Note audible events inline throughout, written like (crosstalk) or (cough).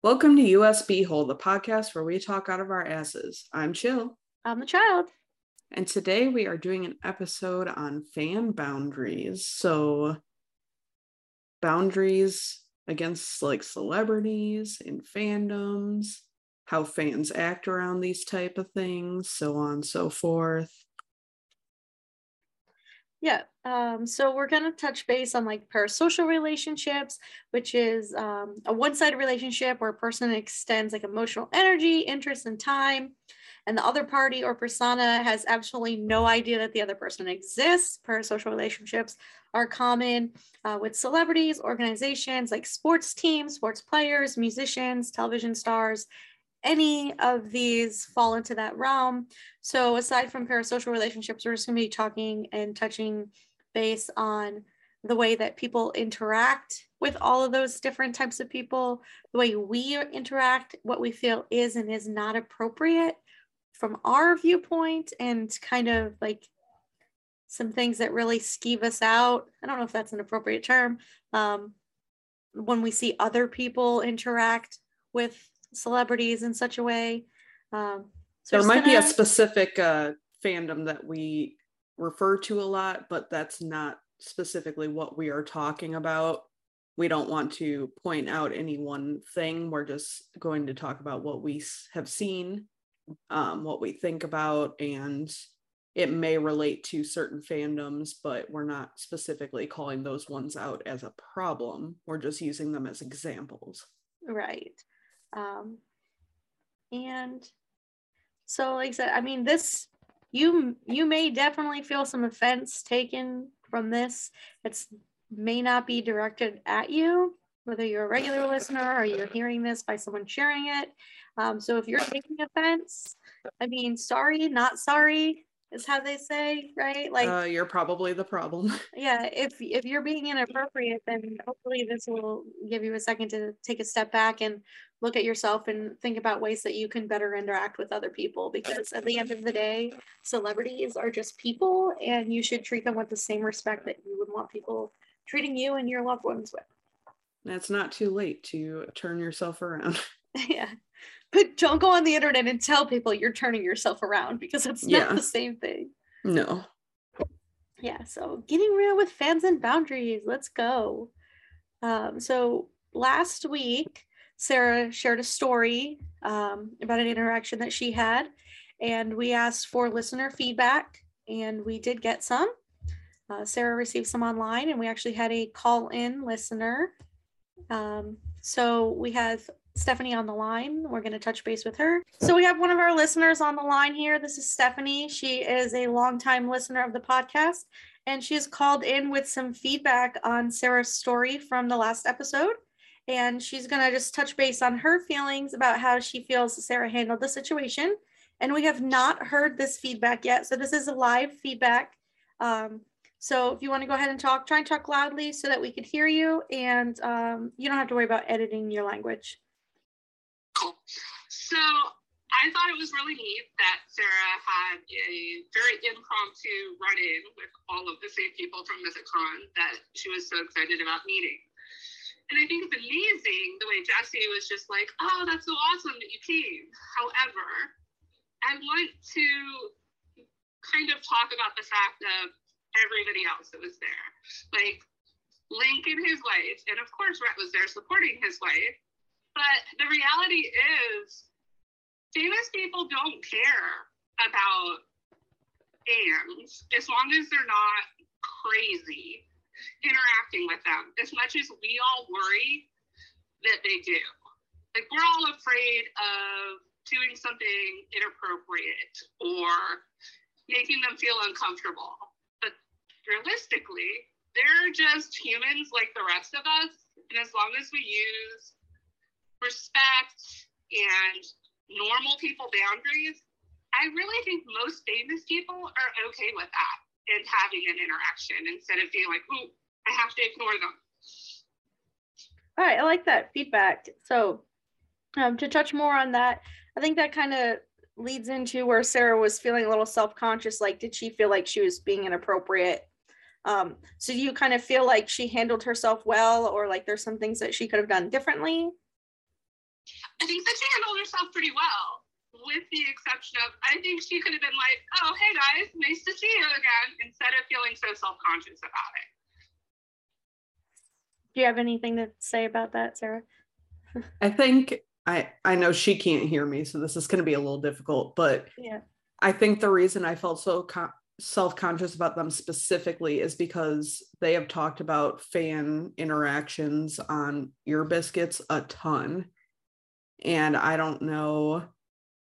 Welcome to USB Hole, the podcast where we talk out of our asses. I'm Chill. I'm the child. And today we are doing an episode on fan boundaries. So, boundaries against like celebrities and fandoms, how fans act around these type of things, so on and so forth. Yeah. Um, so we're going to touch base on like parasocial relationships, which is um, a one sided relationship where a person extends like emotional energy, interest, and time. And the other party or persona has absolutely no idea that the other person exists. Parasocial relationships are common uh, with celebrities, organizations like sports teams, sports players, musicians, television stars, any of these fall into that realm. So aside from parasocial relationships, we're just going to be talking and touching base on the way that people interact with all of those different types of people, the way we interact, what we feel is and is not appropriate from our viewpoint, and kind of like some things that really skeeve us out. I don't know if that's an appropriate term. Um, when we see other people interact with celebrities in such a way. Um, so there might gonna... be a specific uh, fandom that we refer to a lot, but that's not specifically what we are talking about. We don't want to point out any one thing. We're just going to talk about what we have seen, um, what we think about, and it may relate to certain fandoms, but we're not specifically calling those ones out as a problem. We're just using them as examples. Right. Um, and so, like I said, I mean, this you you may definitely feel some offense taken from this. It's may not be directed at you, whether you're a regular listener or you're hearing this by someone sharing it. Um, so if you're taking offense, I mean, sorry, not sorry is how they say, right? Like uh, you're probably the problem. (laughs) Yeah, if if you're being inappropriate, then hopefully this will give you a second to take a step back and look at yourself and think about ways that you can better interact with other people because at the end of the day, celebrities are just people and you should treat them with the same respect that you would want people treating you and your loved ones with. It's not too late to turn yourself around. (laughs) (laughs) yeah but don't go on the internet and tell people you're turning yourself around because it's not yeah. the same thing. No. Yeah, so getting real with fans and boundaries. Let's go. Um, so last week, Sarah shared a story um, about an interaction that she had, and we asked for listener feedback, and we did get some. Uh, Sarah received some online, and we actually had a call in listener. Um, so we have Stephanie on the line. We're going to touch base with her. So we have one of our listeners on the line here. This is Stephanie. She is a longtime listener of the podcast, and she has called in with some feedback on Sarah's story from the last episode. And she's going to just touch base on her feelings about how she feels Sarah handled the situation. And we have not heard this feedback yet. So this is a live feedback. Um, so if you want to go ahead and talk, try and talk loudly so that we could hear you and um, you don't have to worry about editing your language. Cool. So I thought it was really neat that Sarah had a very impromptu run in with all of the same people from MythicCon that she was so excited about meeting. And I think it's amazing the way Jessie was just like, oh, that's so awesome that you came. However, I want to kind of talk about the fact of everybody else that was there. Like Link and his wife, and of course, Rhett was there supporting his wife but the reality is, famous people don't care about fans as long as they're not crazy interacting with them as much as we all worry that they do. Like, we're all afraid of doing something inappropriate or making them feel uncomfortable. But realistically, they're just humans like the rest of us. And as long as we use respect and normal people boundaries, I really think most famous people are okay with that and having an interaction instead of being like, "Ooh, I have to ignore them." All right, I like that feedback. So, um, to touch more on that, I think that kind of leads into where Sarah was feeling a little self conscious. Like, did she feel like she was being inappropriate? Um, so, do you kind of feel like she handled herself well, or like there's some things that she could have done differently? I think that she handled herself pretty well, with the exception of I think she could have been like, "Oh, hey guys, nice to see you again," instead of feeling so self-conscious about it. Do you have anything to say about that, Sarah? (laughs) I think I I know she can't hear me, so this is going to be a little difficult, but Yeah. I think the reason I felt so con- self-conscious about them specifically is because they have talked about fan interactions on ear biscuits a ton and i don't know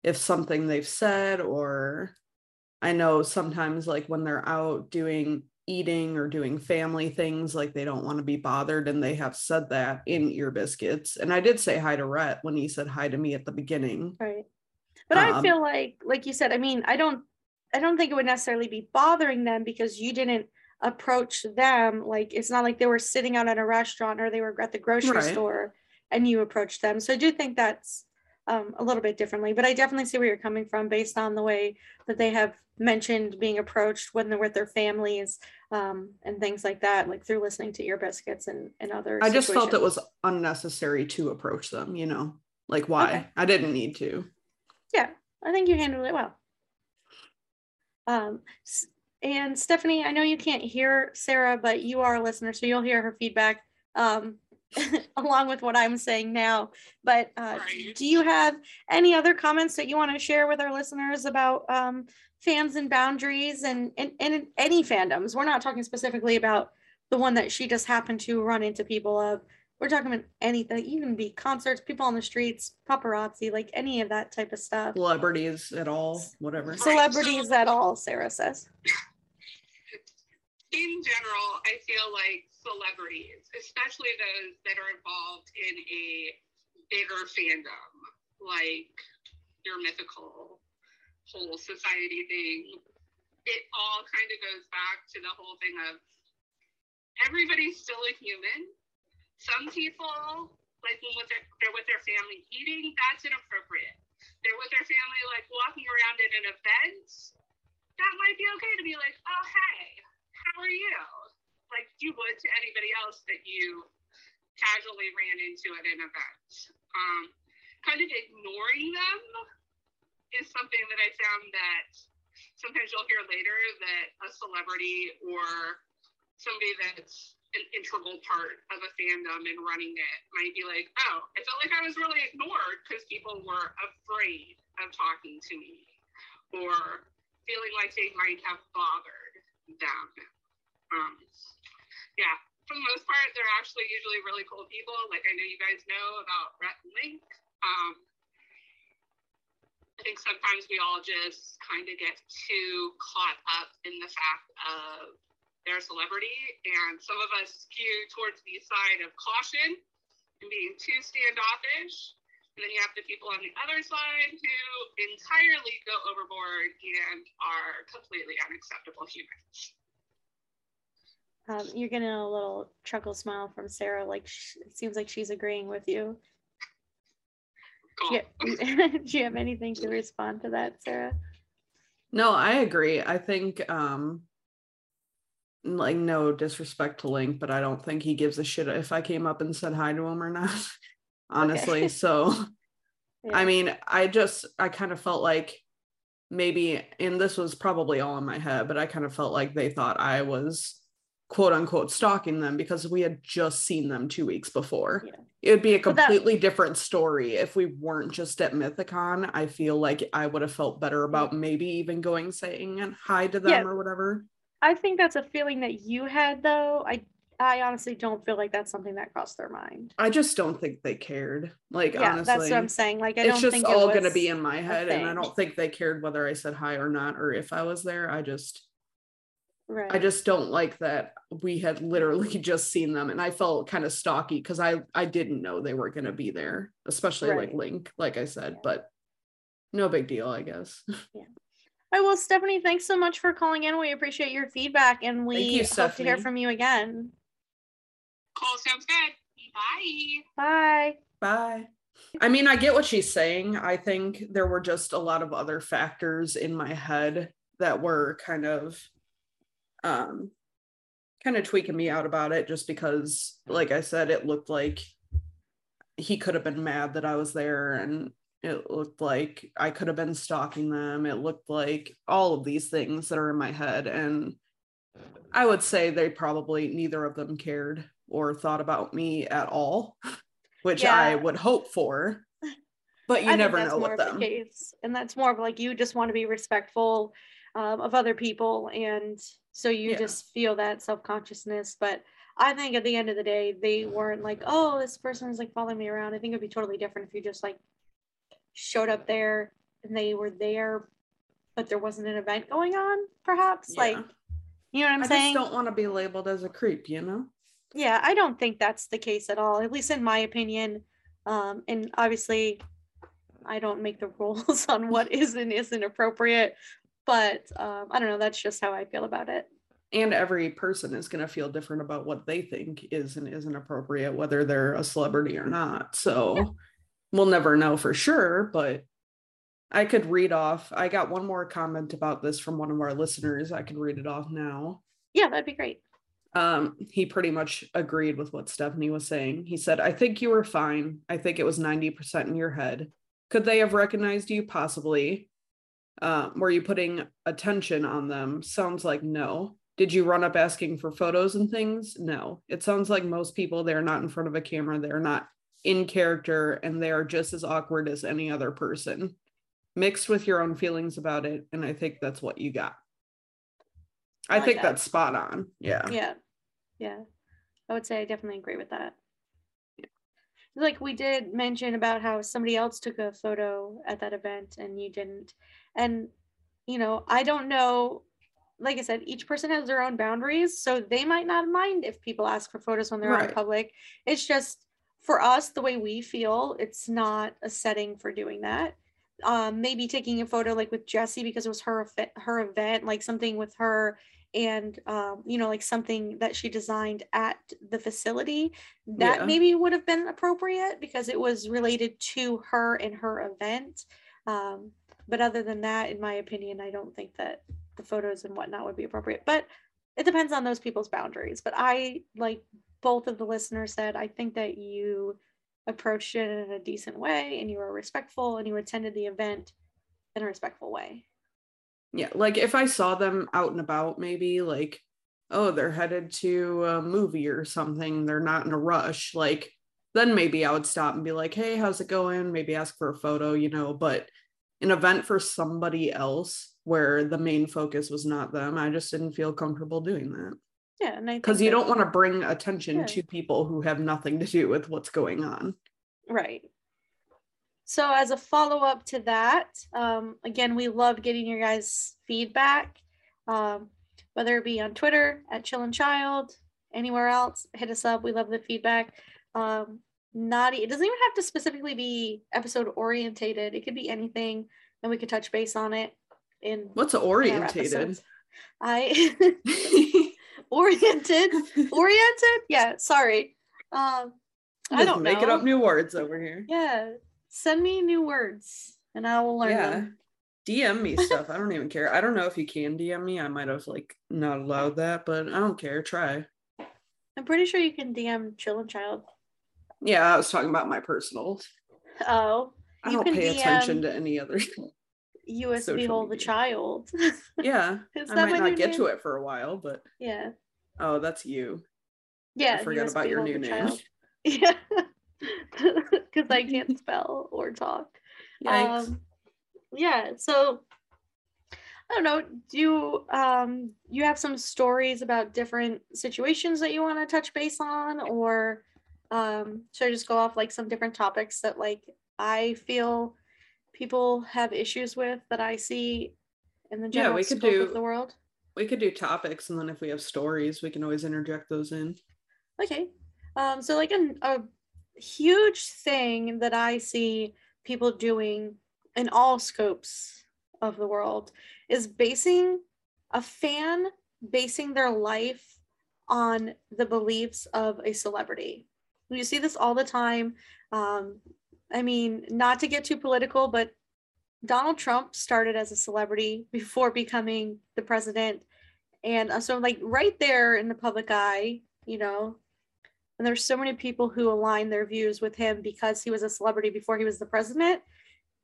if something they've said or i know sometimes like when they're out doing eating or doing family things like they don't want to be bothered and they have said that in ear biscuits and i did say hi to rhett when he said hi to me at the beginning Right. But I Um, feel like, like you said, I mean, I don't, I don't think it would necessarily be bothering them because you didn't approach them. Like, it's not like they were sitting out at a restaurant or they were at the grocery Right. store and you approached them. So I do think that's um, a little bit differently, but I definitely see where you're coming from based on the way that they have mentioned being approached when they're with their families um, and things like that, like through listening to ear biscuits and, and other. i just felt it was unnecessary to approach them you know like why Okay. i didn't need to Yeah, I think you handled it well. Um, and Stephanie, I know you can't hear Sarah, but you are a listener, so you'll hear her feedback um, (laughs) along with what I'm saying now. But uh, Right. do you have any other comments that you want to share with our listeners about um, fans and boundaries and, and, and any fandoms? We're not talking specifically about the one that she just happened to run into people of. We're talking about anything, even be concerts, people on the streets, paparazzi, like any of that type of stuff. celebrities at all whatever Celebrities at all, Sarah says. (laughs) in general, I feel like celebrities, especially those that are involved in a bigger fandom, like your mythical whole society thing, it all kind of goes back to the whole thing of everybody's still a human. Some people, like when they're with their family eating, that's inappropriate. They're with their family, like walking around at an event, that might be okay to be like, oh, hey, how are you? Like you would to anybody else that you casually ran into at an event. Um, kind of ignoring them is something that I found that sometimes you'll hear later that a celebrity or somebody that's an integral part of a fandom and running it might be like, oh, I felt like I was really ignored because people were afraid of talking to me or feeling like they might have bothered them. Um, yeah, for the most part, they're actually usually really cool people. Like I know you guys know about Rhett and Link. Um, I think sometimes we all just kind of get too caught up in the fact of their celebrity, and some of us skew towards the side of caution and being too standoffish. And then you have the people on the other side who entirely go overboard and are completely unacceptable humans. Um, you're getting a little chuckle smile from Sarah, like sh- it seems like she's agreeing with you. Cool. Yeah. (laughs) (laughs) Do you have anything to respond to that, Sarah? No, I agree. I think um like no disrespect to Link, but I don't think he gives a shit if I came up and said hi to him or not. (laughs) Honestly. So I mean, I just I kind of felt like maybe and this was probably all in my head, but I kind of felt like they thought I was quote unquote stalking them because we had just seen them two weeks before. Yeah. It would be a But that- completely different story if we weren't just at Mythicon. I feel like I would have felt better about maybe even going saying hi to them Yeah. or whatever. I think that's a feeling that you had, though. I I honestly don't feel like that's something that crossed their mind. I just don't think they cared. Like yeah, honestly, that's what I'm saying. Like, I it's don't just think all it gonna be in my head, and I don't think they cared whether I said hi or not, or if I was there. I just right. I just don't like that we had literally (laughs) just seen them and I felt kind of stocky because I I didn't know they were gonna be there, especially like Link, like I said, Yeah. but no big deal, I guess. (laughs) Yeah. All right, well, Stephanie, thanks so much for calling in. We appreciate your feedback, and we you, hope to hear from you again. Cool, sounds good. Bye. Bye. Bye. I mean, I get what she's saying. I think there were just a lot of other factors in my head that were kind of um kind of tweaking me out about it just because like I said it looked like he could have been mad that I was there and it looked like I could have been stalking them. It looked like all of these things that are in my head. And I would say they probably neither of them cared or thought about me at all, (laughs) which Yeah. I would hope for. But you I never know with the them. case. And that's more of like you just want to be respectful um, of other people. And so you Yeah. just feel that self consciousness. But I think at the end of the day, they weren't like, oh, this person is like following me around. I think it'd be totally different if you just like showed up there and they were there, but there wasn't an event going on, perhaps. Like, you know what I'm I saying? just don't want to be labeled as a creep, you know? yeah i don't think that's the case at all at least in my opinion um, and obviously i don't make the (laughs) rules on what is and isn't appropriate but um, i don't know that's just how i feel about it. And every person is going to feel different about what they think is and isn't appropriate whether they're a celebrity or not so we'll never know for sure but i could read off i got one more comment about this from one of our listeners i could read it off now. Yeah that'd be great. Um he pretty much agreed with what stephanie was saying. He said i think you were fine. I think it was 90% in your head. Could they have recognized you? Possibly uh, were you putting attention on them? Sounds like no. Did you run up asking for photos and things? No. It sounds like most people they're not in front of a camera they're not in character and they are just as awkward as any other person. Mixed with your own feelings about it and i think that's what you got. I i, like think that. that's spot on. Yeah. Yeah. Yeah. I would say i definitely agree with that. Like we did mention about how somebody else took a photo at that event and you didn't and you know i don't know like i said each person has their own boundaries so they might not mind if people ask for photos when they're out in public. It's just for us the way we feel it's not a setting for doing that. Um maybe taking a photo like with Jessie because it was her her event like something with her and um you know like something that she designed at the facility that Yeah. maybe would have been appropriate because it was related to her and her event. Um but other than that in my opinion i don't think that the photos and whatnot would be appropriate. But it depends on those people's boundaries. But i like both of the listeners said i think that you approached it in a decent way and you were respectful and you attended the event in a respectful way. Yeah, like if I saw them out and about, maybe like, oh, they're headed to a movie or something, they're not in a rush, like, then maybe I would stop and be like, hey, how's it going? Maybe ask for a photo, you know, but an event for somebody else where the main focus was not them, I just didn't feel comfortable doing that. yeah Because you don't want to bring attention Yeah. to people who have nothing to do with what's going on. Right. So, as a follow up to that, um, again, we love getting your guys' feedback, um, whether it be on Twitter at Chill and Child, anywhere else. Hit us up. We love the feedback. Um, not it doesn't even have to specifically be episode orientated. It could be anything, and we could touch base on it in What's orientated? I (laughs) oriented, (laughs) oriented. Yeah, sorry. Um, I don't make know. up new words over here. Yeah. Send me new words and I will learn yeah them. dm me (laughs) stuff i don't even care i don't know if you can dm me i might have like not allowed that but i don't care try I'm pretty sure you can DM Chill and Child. Yeah i was talking about my personals Oh, i don't pay attention to any other (laughs) USB Hole the. Child. (laughs) yeah i might not get name? to it for a while but Yeah. oh that's you Yeah. i forgot about your new name (laughs) Yeah. Because I can't spell or talk. Yikes. Um, yeah. So I don't know. Do you um you have some stories about different situations that you want to touch base on, or um should I just go off like some different topics that like I feel people have issues with that I see in the Yeah, general we could scope do- of the world? we could do topics and then if we have stories we can always interject those in Okay. Um, so like an, a huge thing that I see people doing in all scopes of the world is basing a fan basing their life on the beliefs of a celebrity. You see this all the time. Um, I mean, not to get too political, but Donald Trump started as a celebrity before becoming the president. And uh, so, like, right there in the public eye, you know, And there's so many people who align their views with him because he was a celebrity before he was the president.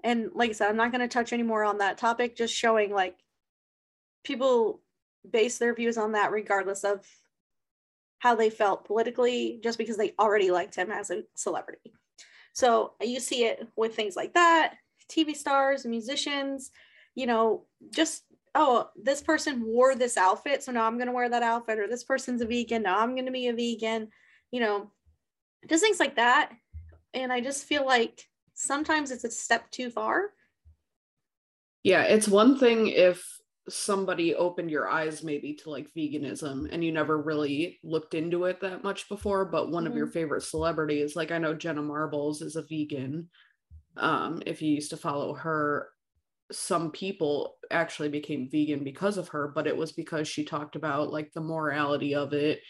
And like I said, I'm not going to touch any more on that topic, just showing like people base their views on that regardless of how they felt politically, just because they already liked him as a celebrity. So you see it with things like that TV stars, musicians, you know, just oh, this person wore this outfit, so now I'm going to wear that outfit, or this person's a vegan, now I'm going to be a vegan, you know, just things like that. And I just feel like sometimes it's a step too far. Yeah, it's one thing if somebody opened your eyes maybe to like veganism and you never really looked into it that much before, but one mm-hmm. of your mm-hmm. favorite celebrities, like I know Jenna Marbles is a vegan. Um, if you used to follow her, some people actually became vegan because of her, but it was because she talked about like the morality of it.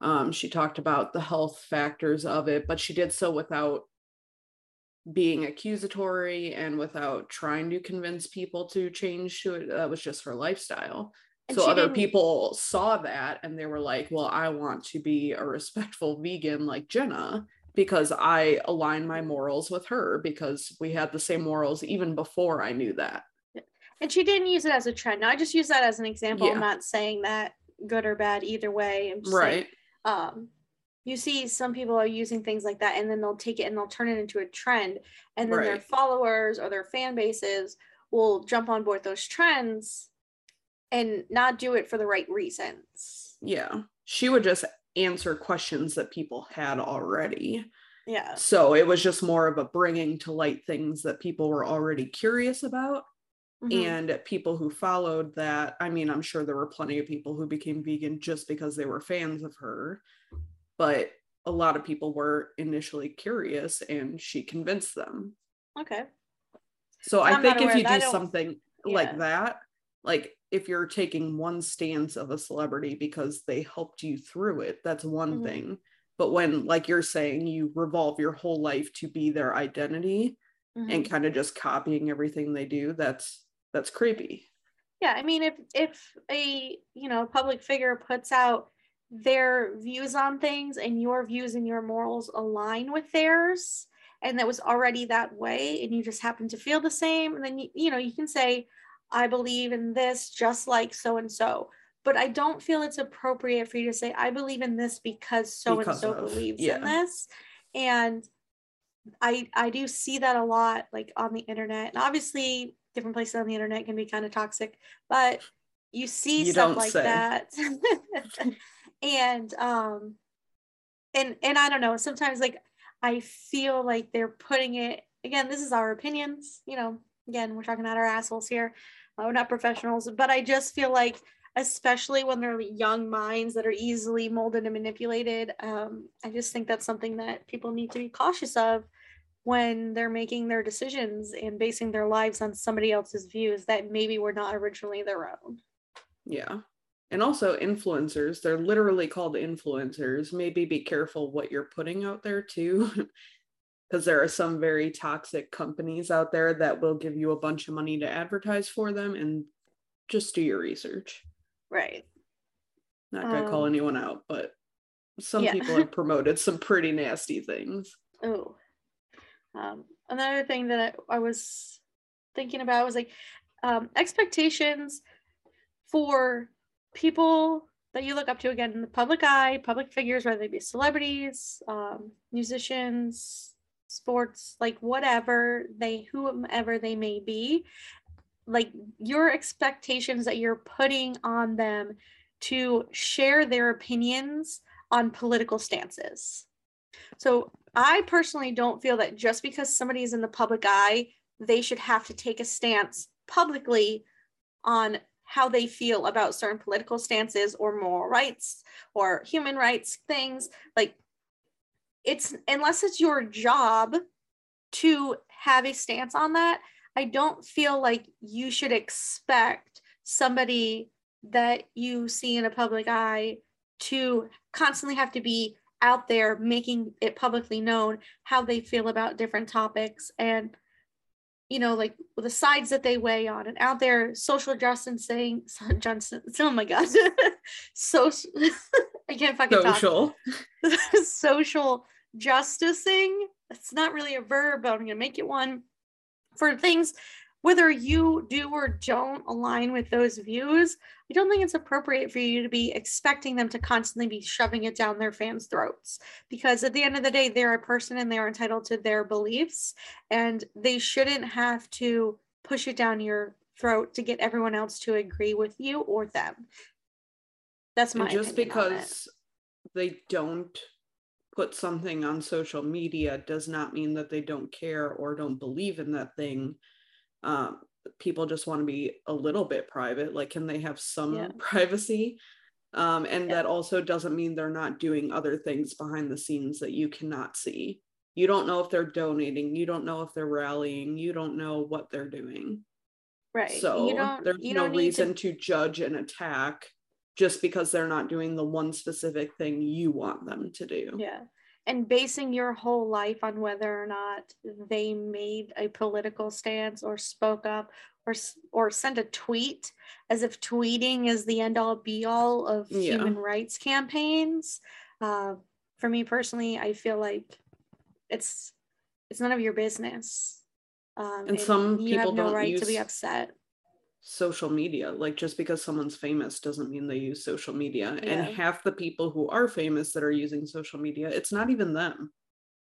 Um, she talked about the health factors of it, but she did so without being accusatory and without trying to convince people to change to it. That was just her lifestyle. And so other didn't... people saw that and they were like, well, I want to be a respectful vegan like Jenna because I align my morals with her because we had the same morals even before I knew that. And she didn't use it as a trend. Now, I just use that as an example. Yeah. I'm not saying that good or bad either way. right. Saying, um, you see some people are using things like that and then they'll take it and they'll turn it into a trend. And then right. their followers or their fan bases will jump on board those trends and not do it for the right reasons. Yeah. She would just answer questions that people had already. Yeah. So it was just more of a bringing to light things that people were already curious about. Mm-hmm. And people who followed that, I mean, I'm sure there were plenty of people who became vegan just because they were fans of her, but a lot of people were initially curious and she convinced them. Okay. So I think if you do something yeah. like that, like if you're taking one stance of a celebrity because they helped you through it, that's one mm-hmm. thing. But when, like you're saying, you revolve your whole life to be their identity mm-hmm. and kind of just copying everything they do, that's that's creepy. Yeah, I mean, if if a you know public figure puts out their views on things and your views and your morals align with theirs, and that was already that way, and you just happen to feel the same, and then you, you know you can say, I believe in this just like so and so. But I don't feel it's appropriate for you to say, I believe in this because so and so believes yeah. in this. And I I do see that a lot like on the internet. And obviously different places on the internet can be kind of toxic, but you see you stuff like say. that. (laughs) and um and and I don't know, sometimes like I feel like they're putting it again, this is our opinions, you know, again, we're talking about our assholes here we're not professionals, but I just feel like, especially when they're young minds that are easily molded and manipulated, um, I just think that's something that people need to be cautious of when they're making their decisions and basing their lives on somebody else's views that maybe were not originally their own. Yeah. And also influencers, they're literally called influencers. Maybe be careful what you're putting out there too. (laughs) because there are some very toxic companies out there that will give you a bunch of money to advertise for them and just do your research. Right. Not gonna um, call anyone out, but some yeah. people have (laughs) promoted some pretty nasty things. Oh. Um, another thing that I, I was thinking about was like um, expectations for people that you look up to again in the public eye, public figures, whether they be celebrities, um, musicians, sports, like whatever they, whomever they may be, like your expectations that you're putting on them to share their opinions on political stances. So I personally don't feel that just because somebody is in the public eye, they should have to take a stance publicly on how they feel about certain political stances or moral rights or human rights things. Like it's unless it's your job to have a stance on that, I don't feel like you should expect somebody that you see in a public eye to constantly have to be out there making it publicly known how they feel about different topics and you know like the sides that they weigh on and out there social justice saying (laughs) Johnson (laughs) oh my god (laughs) so I can't fucking Social. talk. social justicing. It's not really a verb, but I'm gonna make it one for things whether you do or don't align with those views, I don't think it's appropriate for you to be expecting them to constantly be shoving it down their fans' throats. Because at the end of the day, they're a person and they're entitled to their beliefs, and they shouldn't have to push it down your throat to get everyone else to agree with you or them. That's my and just opinion on it. because they don't put something on social media does not mean that they don't care or don't believe in that thing um, people just want to be a little bit private like can they have some Yeah. (laughs) privacy um, and Yeah. that also doesn't mean they're not doing other things behind the scenes that you cannot see you don't know if they're donating you don't know if they're rallying you don't know what they're doing right. so you don't, there's you no don't reason to to judge and attack just because they're not doing the one specific thing you want them to do Yeah. And basing your whole life on whether or not they made a political stance or spoke up or or sent a tweet as if tweeting is the end all be all of Yeah. human rights campaigns. Uh, for me personally, I feel like it's it's none of your business. Um, And some you have people no don't right to be upset. Social media like just because someone's famous doesn't mean they use social media Yeah. and half the people who are famous that are using social media it's not even them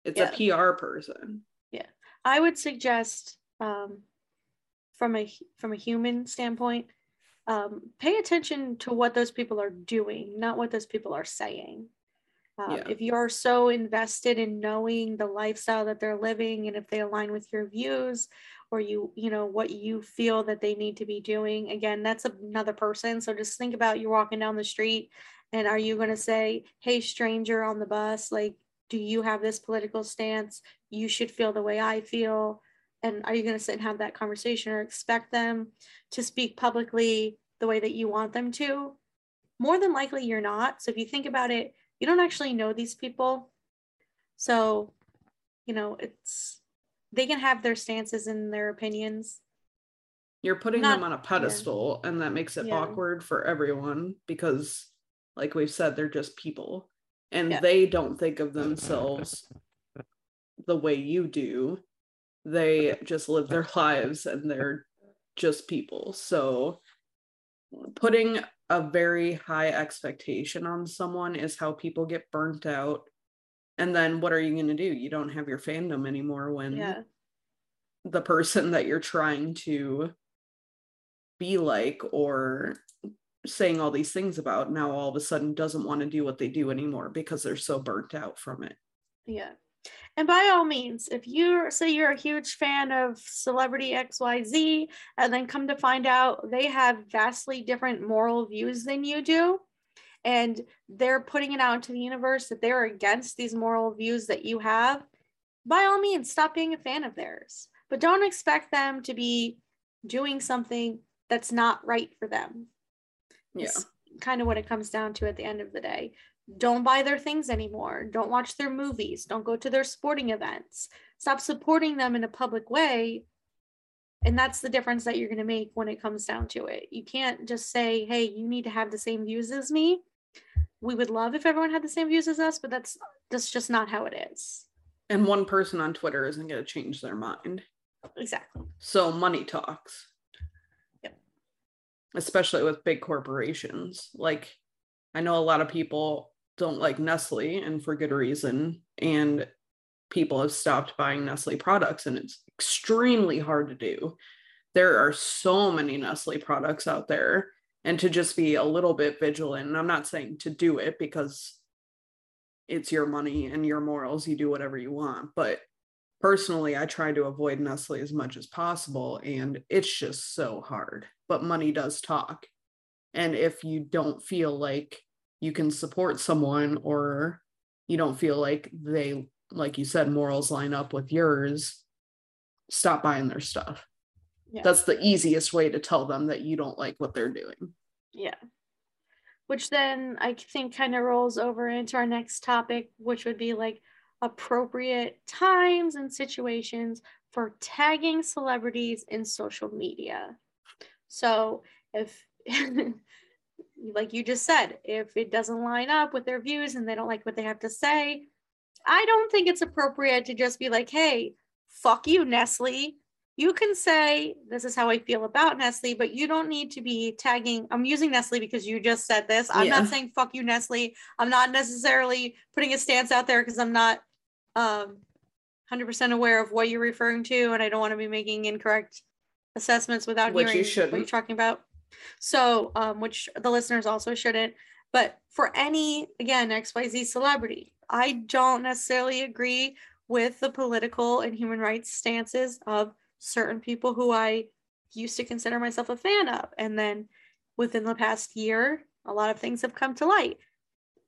it's Yeah. a pr person Yeah. I would suggest um, from a from a human standpoint, um, pay attention to what those people are doing, not what those people are saying. Um, Yeah. If you're so invested in knowing the lifestyle that they're living, and if they align with your views, or you you know what you feel that they need to be doing, again, that's another person. So just think about you're walking down the street, and are you going to say, "Hey, stranger on the bus, like"? Do you have this political stance? you should feel the way I feel. And are you going to sit and have that conversation or expect them to speak publicly the way that you want them to? More than likely, you're not. So if you think about it, you don't actually know these people. So, you know, it's they can have their stances and their opinions. you're putting Not- them on a pedestal and that makes it Yeah. awkward for everyone because like we've said they're just people and Yeah. they don't think of themselves the way you do they just live their (laughs) lives and they're just people so putting a very high expectation on someone is how people get burnt out and then what are you going to do you don't have your fandom anymore when Yeah. the person that you're trying to be like or saying all these things about now all of a sudden doesn't want to do what they do anymore because they're so burnt out from it Yeah. And by all means, if you say you're a huge fan of celebrity XYZ and then come to find out they have vastly different moral views than you do, and they're putting it out into the universe that they're against these moral views that you have, by all means, stop being a fan of theirs. But don't expect them to be doing something that's not right for them. yeah It's kind of what it comes down to at the end of the day. Don't buy their things anymore. Don't watch their movies. Don't go to their sporting events. Stop supporting them in a public way. And that's the difference that you're going to make when it comes down to it. You can't just say, hey, you need to have the same views as me. We would love if everyone had the same views as us, but that's that's just not how it is. and one person on twitter isn't going to change their mind Exactly. so money talks Yep. especially with big corporations like i know a lot of people don't like nestle and for good reason and people have stopped buying nestle products and it's extremely hard to do there are so many nestle products out there and to just be a little bit vigilant. And i'm not saying to do it because it's your money and your morals you do whatever you want. But personally i try to avoid nestle as much as possible and it's just so hard. But money does talk. And if you don't feel like you can support someone or you don't feel like they like you said morals line up with yours stop buying their stuff Yeah. that's the easiest way to tell them that you don't like what they're doing Yeah. Which then I think kind of rolls over into our next topic, which would be like appropriate times and situations for tagging celebrities in social media. So if (laughs) like you just said, if it doesn't line up with their views and they don't like what they have to say, I don't think it's appropriate to just be like, hey, fuck you, Nestle. You can say, this is how I feel about Nestle, but you don't need to be tagging. I'm using Nestle because you just said this. I'm Yeah. not saying fuck you, Nestle. I'm not necessarily putting a stance out there because I'm not um, 100% aware of what you're referring to. And I don't want to be making incorrect assessments without Which you hearing what you're talking about. So, um, which the listeners also shouldn't. But for any, again, XYZ celebrity, I don't necessarily agree with the political and human rights stances of certain people who I used to consider myself a fan of. And then within the past year, a lot of things have come to light.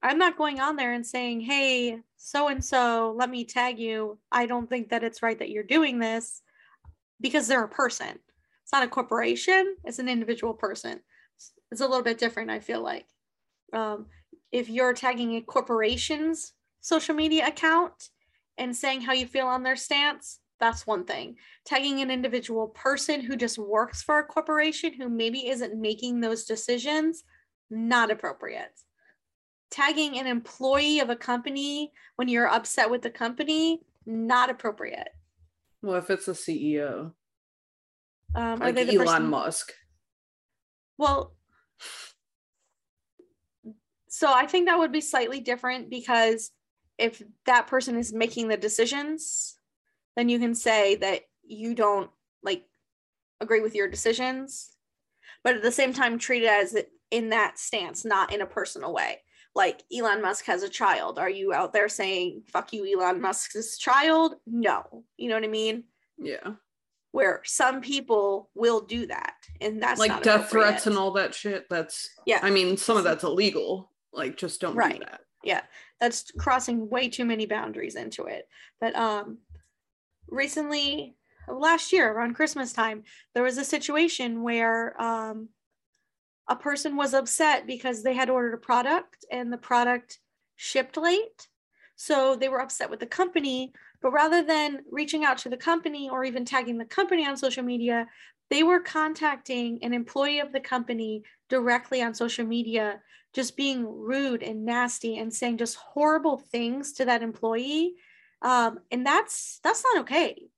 I'm not going on there and saying, hey, so and so, let me tag you. I don't think that it's right that you're doing this because they're a person. It's not a corporation, it's an individual person. It's a little bit different, I feel like. Um, if you're tagging a corporation's social media account and saying how you feel on their stance, that's one thing. Tagging an individual person who just works for a corporation who maybe isn't making those decisions, not appropriate. Tagging an employee of a company when you're upset with the company, not appropriate. Well, if it's a CEO, Um, like the Elon person- Musk. Well, so I think that would be slightly different because if that person is making the decisions, then you can say that you don't like agree with your decisions, but at the same time treat it as in that stance, not in a personal way. Like Elon Musk has a child. Are you out there saying "fuck you, Elon Musk's child"? No, you know what I mean. Yeah. Where some people will do that, and that's like death threats and all that shit. That's Yeah. I mean, some of that's illegal. Like just don't Right. do that. yeah that's crossing way too many boundaries into it but um recently last year around christmas time there was a situation where um a person was upset because they had ordered a product and the product shipped late. So they were upset with the company but rather than reaching out to the company or even tagging the company on social media they were contacting an employee of the company directly on social media just being rude and nasty and saying just horrible things to that employee um, and that's that's not okay.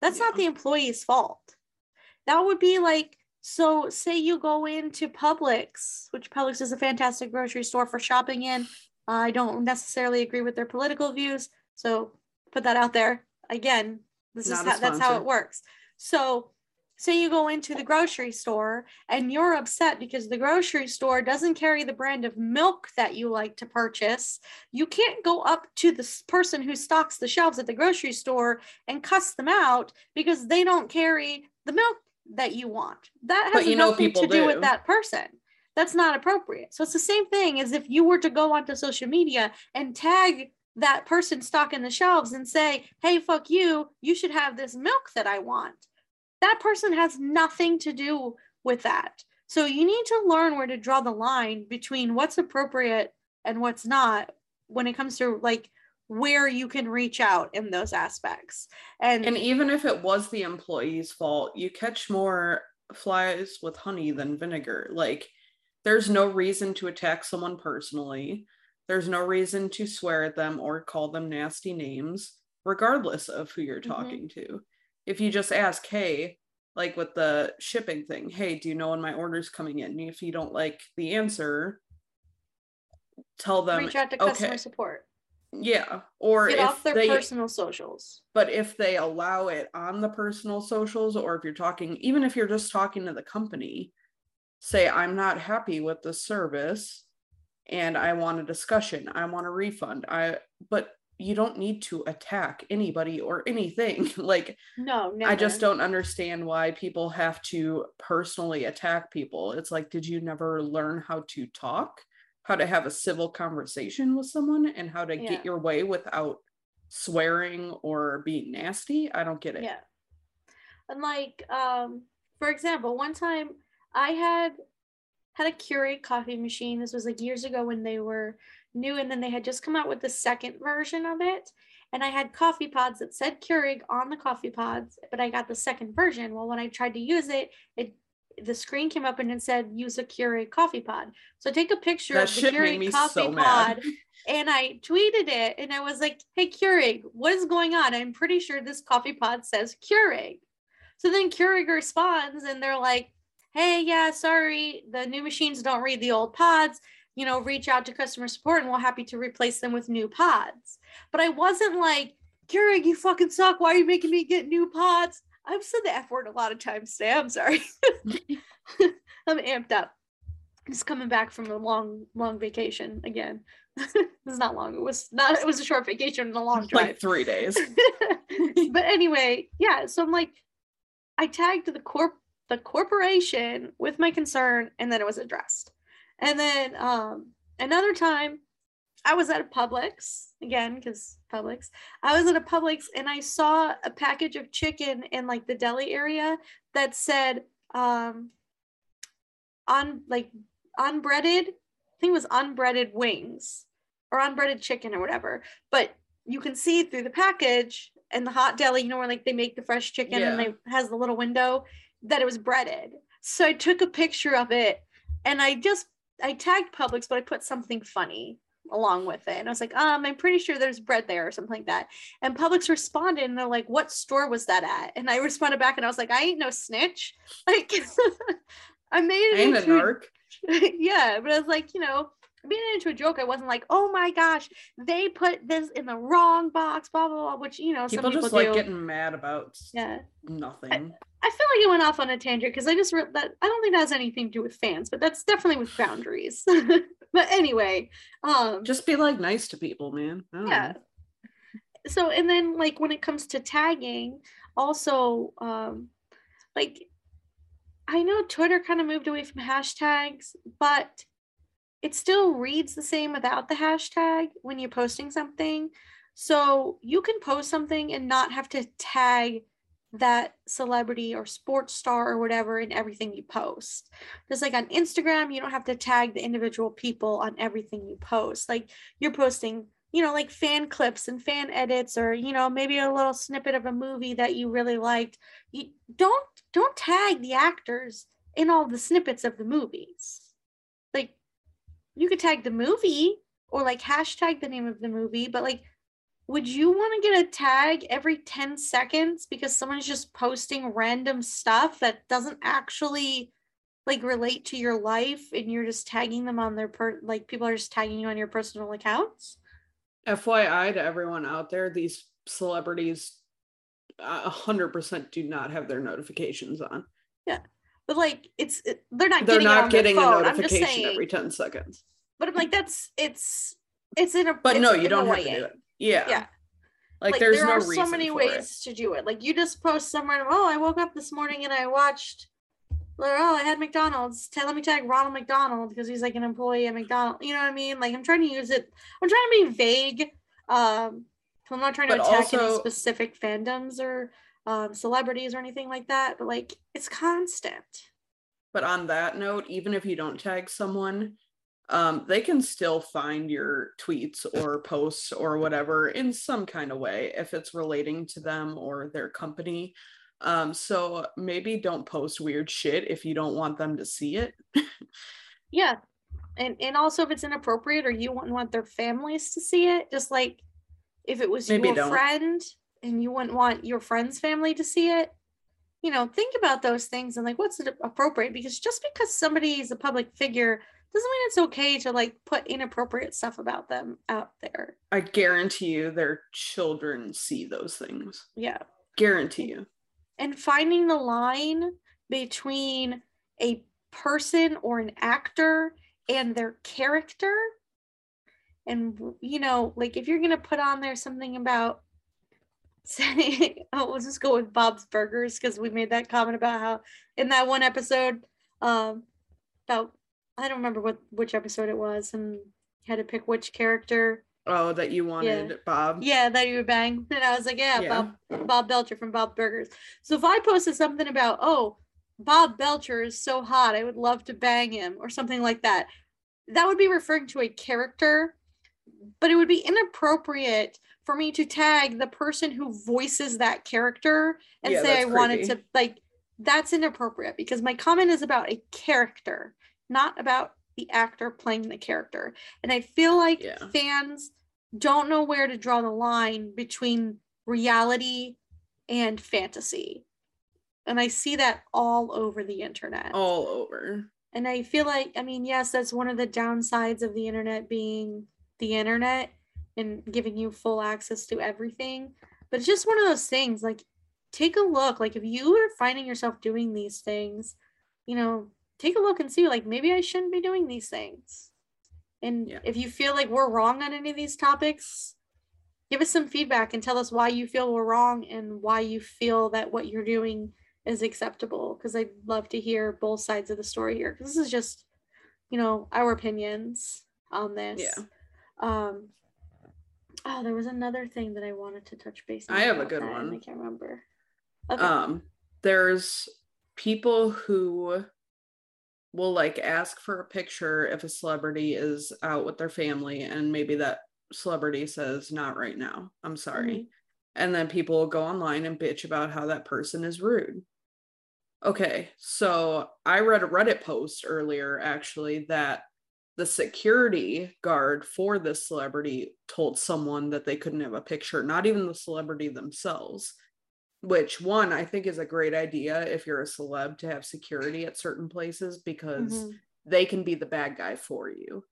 That's not the employee's fault. That would be like so say you go into publix which publix is a fantastic grocery store for shopping in. I don't necessarily agree with their political views. So put that out there. Again this is Not a how, that's how it works. So say you go into the grocery store and you're upset because the grocery store doesn't carry the brand of milk that you like to purchase, you can't go up to the person who stocks the shelves at the grocery store and cuss them out because they don't carry the milk that you want. That has nothing to do do. with that person. That's not appropriate. So it's the same thing as if you were to go onto social media and tag that person stocking the shelves and say, hey, fuck you, you should have this milk that I want that person has nothing to do with that. So you need to learn where to draw the line between what's appropriate and what's not when it comes to like where you can reach out in those aspects. And, And even if it was the employee's fault, you catch more flies with honey than vinegar. Like, there's no reason to attack someone personally. There's no reason to swear at them or call them nasty names, regardless of who you're Mhm. talking to. If you just ask, hey, like with the shipping thing, hey, do you know when my order's coming in? If you don't like the answer, tell them, reach out to customer okay, support. yeah. Or Get if off their they, personal socials. but if they allow it on the personal socials or if you're talking even if you're just talking to the company say i'm not happy with the service and i want a discussion i want a refund i but you don't need to attack anybody or anything (laughs) like No, never. i just don't understand why people have to personally attack people it's like did you never learn how to talk how to have a civil conversation with someone and how to Yeah. get your way without swearing or being nasty i don't get it Yeah. And like, um, for example, one time I had had a Keurig coffee machine. This was like years ago when they were new, and then they had just come out with the second version of it. And I had coffee pods that said Keurig on the coffee pods, but I got the second version. Well, when I tried to use it, it the screen came up and it said use a Keurig coffee pod. So I take a picture That of the Keurig coffee so pod and I tweeted it and I was like, hey Keurig, what is going on? I'm pretty sure this coffee pod says Keurig. So then Keurig responds and they're like, hey, yeah, sorry, the new machines don't read the old pods. You know, reach out to customer support and we're happy to replace them with new pods. But I wasn't like, Keurig, you fucking suck. Why are you making me get new pods? I've said the F word a lot of times today. I'm (laughs) sorry. (laughs) I'm amped up. Just coming back from a long, long vacation again. (laughs) it was not long. It was not, it was a short vacation and a long drive. like three days. but anyway, yeah. So I'm like, I tagged the corp the corporation with my concern, and then it was addressed. And then um, another time, I was at a Publix again because Publix. I was at a Publix and I saw a package of chicken in like the deli area that said um, on like unbreaded. I think it was unbreaded wings or unbreaded chicken or whatever. But you can see through the package and the hot deli, you know, where like they make the fresh chicken and Yeah. they has the little window that it was breaded. So I took a picture of it and I just I tagged Publix, but I put something funny along with it. And I was like, um, I'm pretty sure there's bread there or something like that. And Publix responded and they're like, what store was that at? And I (laughs) responded back and I was like, I ain't no snitch. (laughs) Like (laughs) I made it a into yeah, but I was like, you know, I made it into a joke. I wasn't like, oh my gosh, they put this in the wrong box, blah blah blah. Which you know, People some people just do. like getting mad about yeah, nothing. I feel like it went off on a tangent because I just re- that I don't think that has anything to do with fans, but that's definitely with boundaries. (laughs) but anyway, um, just be like nice to people, man. I yeah. know. So and then like when it comes to tagging, also um, like I know Twitter kind of moved away from hashtags, but it still reads the same without the hashtag when you're posting something. So you can post something and not have to tag that celebrity or sports star or whatever in everything you post. Just like on Instagram, you don't have to tag the individual people on everything you post. Like you're posting, you know, like fan clips and fan edits or, you know, maybe a little snippet of a movie that you really liked. You don't don't tag the actors in all the snippets of the movies. You could tag the movie or like hashtag the name of the movie, but like would you want to get a tag every 10 seconds because someone's just posting random stuff that doesn't actually like relate to your life and you're just tagging them on their per like people are just tagging you on your personal accounts? FYI to everyone out there, these celebrities uh, a hundred percent do not have their notifications on. But like it's it, they're not They're getting not getting a phone. I'm notification saying, every 10 seconds. but I'm like that's it's it's in a But no, you don't have to do it. Yeah. Yeah. Like, there's there no are reason so many ways to do it. Like you just post somewhere, oh, I woke up this morning and I watched, or, oh, I had McDonald's. Tell let me tag Ronald McDonald because he's like an employee at McDonald's. You know what I mean? Like I'm trying to use it. I'm trying to be vague. Um, I'm not trying to But attack any specific fandoms or um, celebrities or anything like that. But like it's constant. But on that note, even if you don't tag someone, um, they can still find your tweets or posts or whatever in some kind of way if it's relating to them or their company. Um, so maybe don't post weird shit if you don't want them to see it. (laughs) Yeah. And and also if it's inappropriate or you wouldn't want their families to see it, just like if it was Maybe your don't. friend and you wouldn't want your friend's family to see it, you know, think about those things and like what's appropriate because just because somebody is a public figure doesn't mean it's okay to like put inappropriate stuff about them out there. I guarantee you their children see those things. Yeah. Guarantee you. and finding the line between a person or an actor and their character and you know like if you're going to put on there something about say (laughs) oh we'll just go with bob's burgers because we made that comment about how in that one episode um about i don't remember what which episode it was and had to pick which character Oh, that you wanted, Bob. yeah, that you would bang. And I was like, yeah, Yeah. Bob Bob Belcher from Bob Burgers. So if I posted something about, oh, Bob Belcher is so hot, I would love to bang him, or something like that, that would be referring to a character, but it would be inappropriate for me to tag the person who voices that character and Yeah, say I that's wanted to like that's inappropriate because my comment is about a character, not about the actor playing the character. And I feel like Yeah. fans don't know where to draw the line between reality and fantasy. And I see that all over the internet. all over. And I feel like, I mean, yes, that's one of the downsides of the internet being the internet and giving you full access to everything. But it's just one of those things like, take a look. Like, if you are finding yourself doing these things, you know, take a look and see, like, maybe I shouldn't be doing these things. And Yeah. if you feel like we're wrong on any of these topics, give us some feedback and tell us why you feel we're wrong and why you feel that what you're doing is acceptable because I'd love to hear both sides of the story here because this is just you know our opinions on this Yeah. um oh there was another thing that I wanted to touch base on I have a good and I can't remember okay Um, there's people who will like ask for a picture if a celebrity is out with their family and maybe that celebrity says not right now. I'm sorry. Mhm. And then people will go online and bitch about how that person is rude. Okay, so I read a Reddit post earlier actually that the security guard for this celebrity told someone that they couldn't have a picture, not even the celebrity themselves. Which one I think is a great idea if you're a celeb to have security at certain places because Mhm. they can be the bad guy for you.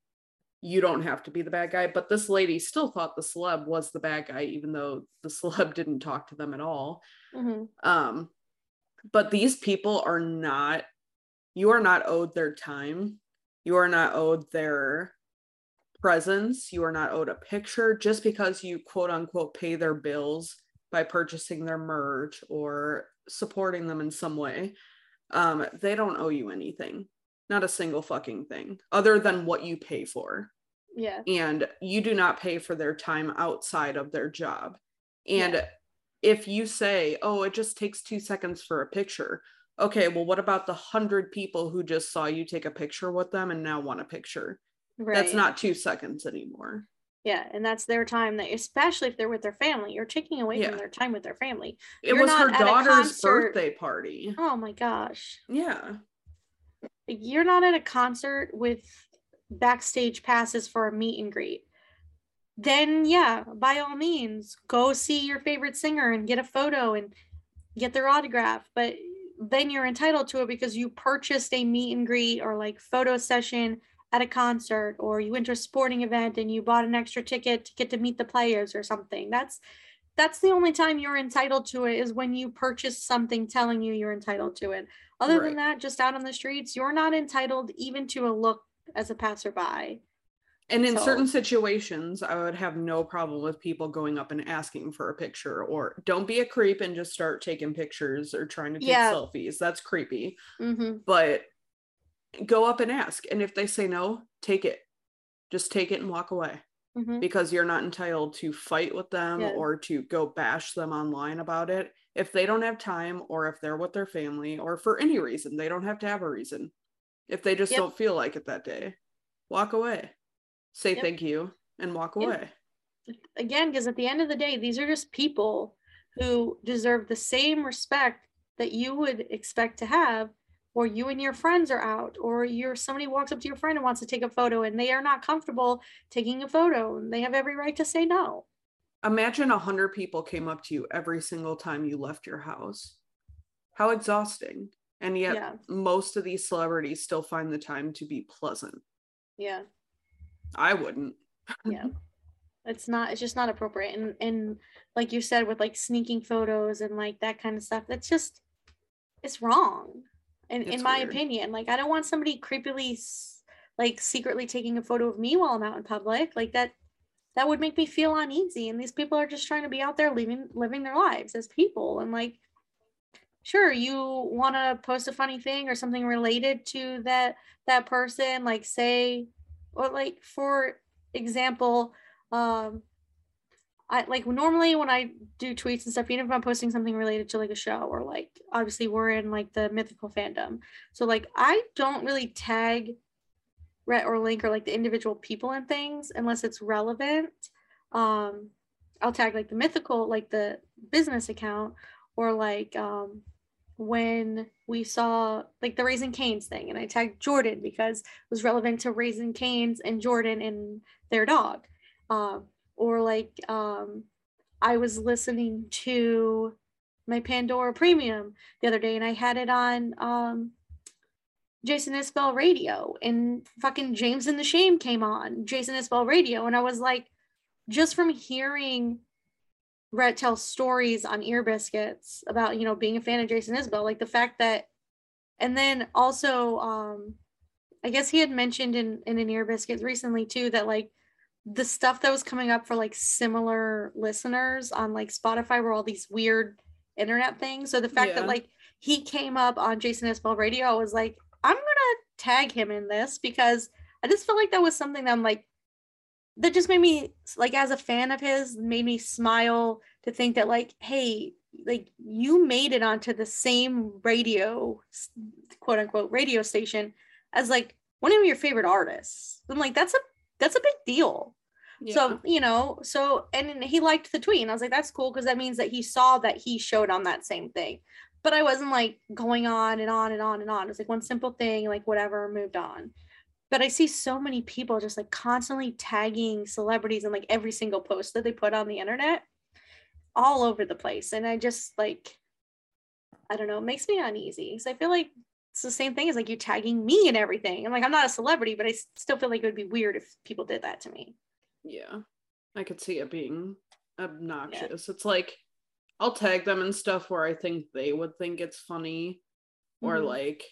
You don't have to be the bad guy, but this lady still thought the celeb was the bad guy, even though the celeb (laughs) didn't talk to them at all. Mhm. Um, but these people are not, you are not owed their time. You are not owed their presence. You are not owed a picture just because you quote unquote pay their bills by purchasing their merch or supporting them in some way. Um, they don't owe you anything, not a single fucking thing, other than what you pay for yeah and you do not pay for their time outside of their job. And Yeah. if you say, oh, it just takes two seconds for a picture, okay, well, what about the hundred people who just saw you take a picture with them and now want a picture? right That's not two seconds anymore. yeah and that's their time that especially if they're with their family you're taking away Yeah. from their time with their family It You're was her daughter's birthday party. oh my gosh Yeah. you're not at a concert with backstage passes for a meet and greet then yeah by all means go see your favorite singer and get a photo and get their autograph but then you're entitled to it because you purchased a meet and greet or like photo session at a concert or you went to a sporting event and you bought an extra ticket to get to meet the players or something. That's that's the only time you're entitled to it is when you purchase something telling you you're entitled to it. Other than that just out on the streets you're not entitled even to a look as a passerby And in So- certain situations, I would have no problem with people going up and asking for a picture or don't be a creep and just start taking pictures or trying to take Yeah. selfies. That's creepy. mm-hmm. But go up and ask. And if they say no, take it. Just take it and walk away Mm-hmm. because you're not entitled to fight with them Yeah. or to go bash them online about it. If they don't have time or if they're with their family or for any reason, they don't have to have a reason. If they just Yep. don't feel like it that day, walk away. Say Yep. thank you and walk Yep. away. again because at the end of the day these are just people who deserve the same respect that you would expect to have or you and your friends are out or you're somebody walks up to your friend and wants to take a photo and they are not comfortable taking a photo and they have every right to say no Imagine a hundred people came up to you every single time you left your house. How exhausting. And yet yeah most of these celebrities still find the time to be pleasant. yeah I wouldn't. yeah. It's not it's just not appropriate. And and like you said with like sneaking photos and like that kind of stuff that's just it's wrong in, in my weird. opinion. Like i don't want somebody creepily like secretly taking a photo of me while i'm out in public. Like that that would make me feel uneasy. And these people are just trying to be out there living living their lives as people. And like sure you want to post a funny thing or something related to that that person like say or like for example um I like normally when I do tweets and stuff, even if I'm posting something related to like a show or like obviously we're in like the mythical fandom. So like I don't really tag re- or link or like the individual people and things unless it's relevant. Um I'll tag like the mythical, like the business account or like um when we saw like the Raising Canes thing, and I tagged Jordan because it was relevant to Raising Canes and Jordan and their dog. Um, or like um, I was listening to my Pandora Premium the other day, and I had it on um, Jason Isbell radio, and fucking James and the Shame came on Jason Isbell radio, and I was like, just from hearing Rhett tell stories on Ear Biscuits about, you know, being a fan of Jason Isbell, like the fact that, and then also, um, I guess he had mentioned in, in an Ear Biscuits recently too that like the stuff that was coming up for like similar listeners on like Spotify were all these weird internet things. So the fact Yeah. that like he came up on Jason Isbell radio, I was like, I'm gonna tag him in this because I just felt like that was something that I'm like that just made me like as a fan of his made me smile to think that like hey like you made it onto the same radio quote unquote radio station as like one of your favorite artists. I'm like that's a that's a big deal. Yeah. so you know so and he liked the tweet and i was like that's cool because that means that he saw that he showed on that same thing. But i wasn't like going on and on and on and on. It's like one simple thing like whatever moved on but I see so many people just like constantly tagging celebrities in like every single post that they put on the internet all over the place. And I just like, I don't know, it makes me uneasy. So I feel like it's the same thing as like you tagging me and everything. I'm like, I'm not a celebrity, but I still feel like it would be weird if people did that to me. yeah. I could see it being obnoxious. It's like I'll tag them and stuff where I think they would think it's funny. Or Mhm. like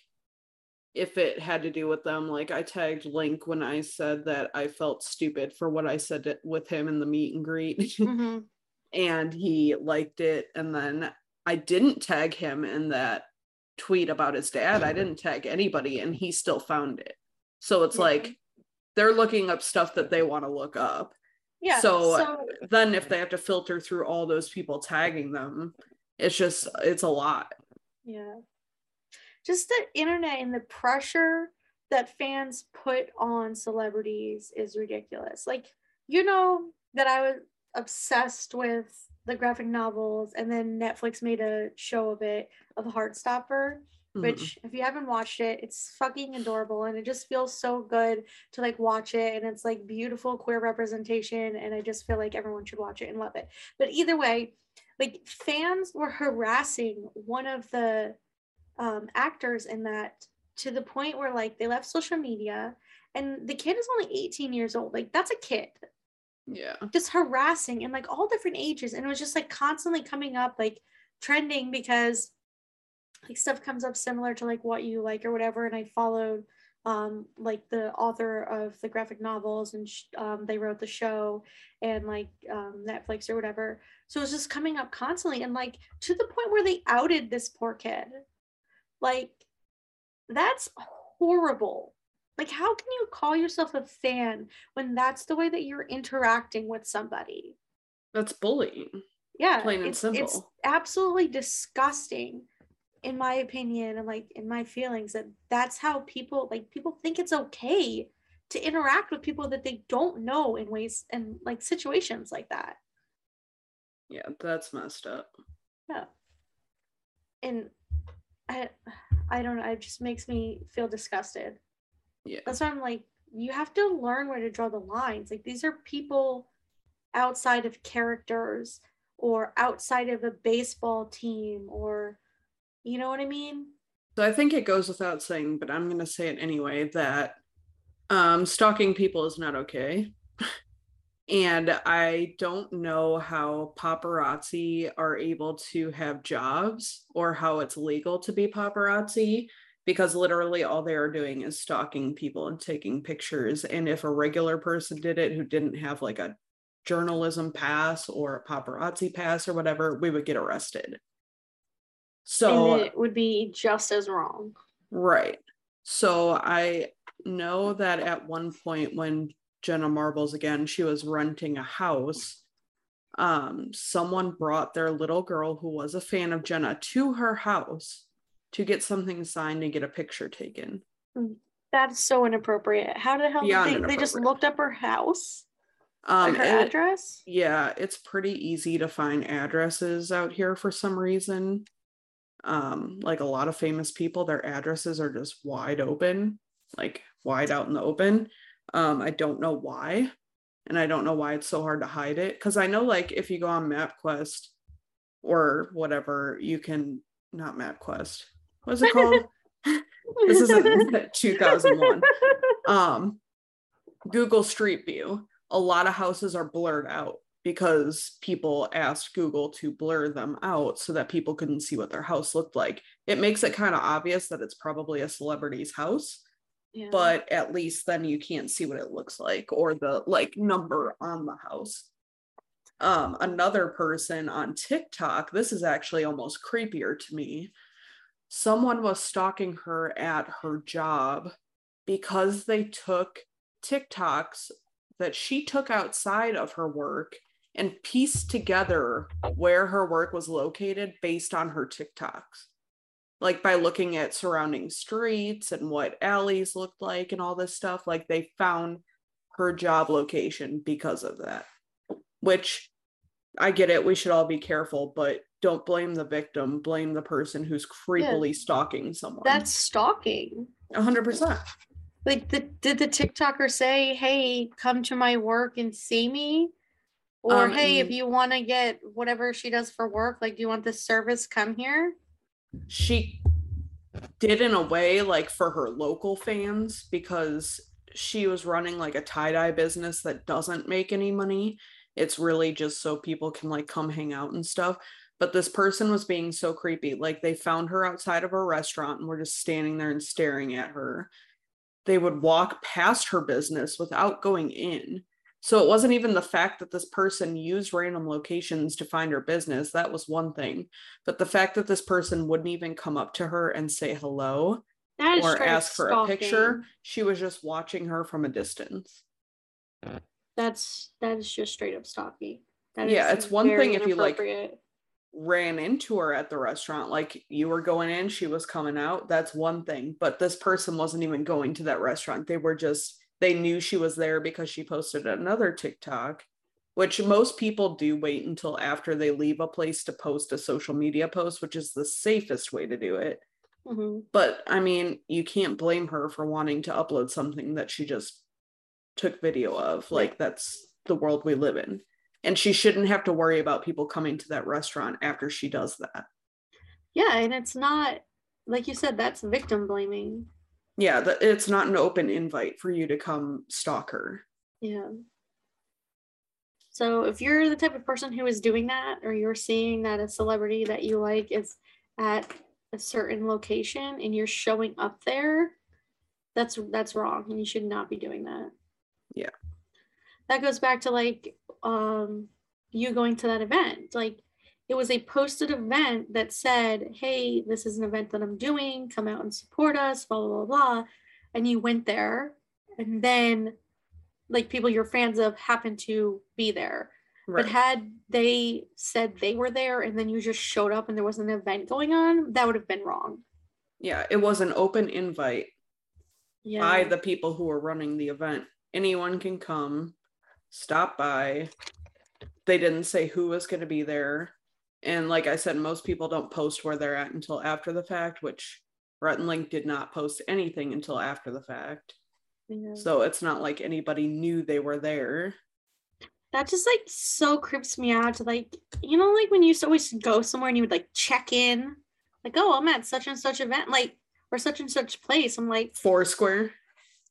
if it had to do with them, like I tagged Link when I said that I felt stupid for what I said it- with him in the meet and greet. (laughs) Mhm. and he liked it and then i didn't tag him in that tweet about his dad i didn't tag anybody and he still found it so it's Yeah. like they're looking up stuff that they want to look up Yeah. So- so then if they have to filter through all those people tagging them it's just it's a lot Yeah. Just the internet and the pressure that fans put on celebrities is ridiculous. Like, you know, that I was obsessed with the graphic novels, and then Netflix made a show of it of Heartstopper, Mhm. which, if you haven't watched it, it's fucking adorable and it just feels so good to like watch it. And it's like beautiful queer representation. And I just feel like everyone should watch it and love it. But either way, like fans were harassing one of the um, actors in that to the point where like they left social media and the kid is only 18 years old like that's a kid. Yeah. Just harassing and like all different ages and it was just like constantly coming up like trending because like stuff comes up similar to like what you like or whatever and i followed um like the author of the graphic novels and sh- um, they wrote the show and like um, netflix or whatever. So it was just coming up constantly and like to the point where they outed this poor kid like that's horrible. Like how can you call yourself a fan when that's the way that you're interacting with somebody? That's bullying. Yeah Plain and it's, it's simple. absolutely disgusting in my opinion and like in my feelings that that's how people like people think it's okay to interact with people that they don't know in ways and like situations like that. Yeah that's messed up. Yeah. and i i don't know it just makes me feel disgusted. Yeah. That's why i'm like you have to learn where to draw the lines. Like these are people outside of characters or outside of a baseball team or you know what i mean? So I think it goes without saying, but I'm going to say it anyway that um, stalking people is not okay. (laughs) and I don't know how paparazzi are able to have jobs or how it's legal to be paparazzi because literally all they are doing is stalking people and taking pictures. And if a regular person did it who didn't have like a journalism pass or a paparazzi pass or whatever, we would get arrested. So and it would be just as wrong Right. So I know that at one point when Jenna Marbles again, she was renting a house. Um, someone brought their little girl who was a fan of Jenna to her house to get something signed and get a picture taken. that's so inappropriate how the hell did they, they just looked up her house Um, like her it- address yeah, it's pretty easy to find addresses out here for some reason. um, like a lot of famous people, their addresses are just wide open, like wide out in the open. Um, I don't know why. And I don't know why it's so hard to hide it. Cause I know like if you go on MapQuest or whatever, you can not MapQuest. What's it called? (laughs) this isn't (laughs) 2001. Um, Google Street View. A lot of houses are blurred out because people asked Google to blur them out so that people couldn't see what their house looked like. It makes it kind of obvious that it's probably a celebrity's house, but at least then you can't see what it looks like or the like number on the house. Um, another person on TikTok, this is actually almost creepier to me. Someone was stalking her at her job because they took TikToks that she took outside of her work and pieced together where her work was located based on her TikToks. Like by looking at surrounding streets and what alleys looked like and all this stuff, like they found her job location because of that. Which I get it, we should all be careful, but don't blame the victim, blame the person who's creepily yeah. stalking someone. That's stalking. 100%. Like, the, did the TikToker say, hey, come to my work and see me? Or um, hey, if you want to get whatever she does for work, like do you want this service, come here. She did in a way like for her local fans because she was running like a tie-dye business that doesn't make any money. It's really just so people can like come hang out and stuff. But this person was being so creepy. Like they found her outside of a restaurant and were just standing there and staring at her. They would walk past her business without going in so it wasn't even the fact that this person used random locations to find her business. That was one thing. But the fact that this person wouldn't even come up to her and say hello or ask for stalking. a picture, she was just watching her from a distance. That's that is just straight up stalking. That yeah, it's one thing if you like ran into her at the restaurant, like you were going in, she was coming out. That's one thing. But this person wasn't even going to that restaurant. They were just they knew she was there because she posted another TikTok, which most people do wait until after they leave a place to post a social media post, which is the safest way to do it. Mm-hmm. But I mean, you can't blame her for wanting to upload something that she just took video of. Like, that's the world we live in. And she shouldn't have to worry about people coming to that restaurant after she does that. Yeah. And it's not, like you said, that's victim blaming yeah that it's not an open invite for you to come stalk her. Yeah. So if you're the type of person who is doing that or you're seeing that a celebrity that you like is at a certain location and you're showing up there that's that's wrong and you should not be doing that. Yeah. That goes back to like um you going to that event. Like it was a posted event that said, Hey, this is an event that I'm doing. Come out and support us, blah, blah, blah, blah. And you went there. And then, like, people you're fans of happened to be there. Right. But had they said they were there and then you just showed up and there was an event going on, that would have been wrong. Yeah, it was an open invite yeah. by the people who were running the event. Anyone can come, stop by. They didn't say who was going to be there and like I said, most people don't post where they're at until after the fact, which Rhett and Link did not post anything until after the fact. Yeah. So it's not like anybody knew they were there. That just like so creeps me out to like, you know, like when you used to always go somewhere and you would like check in, like, oh, I'm at such and such event, like, or such and such place. I'm like, Foursquare.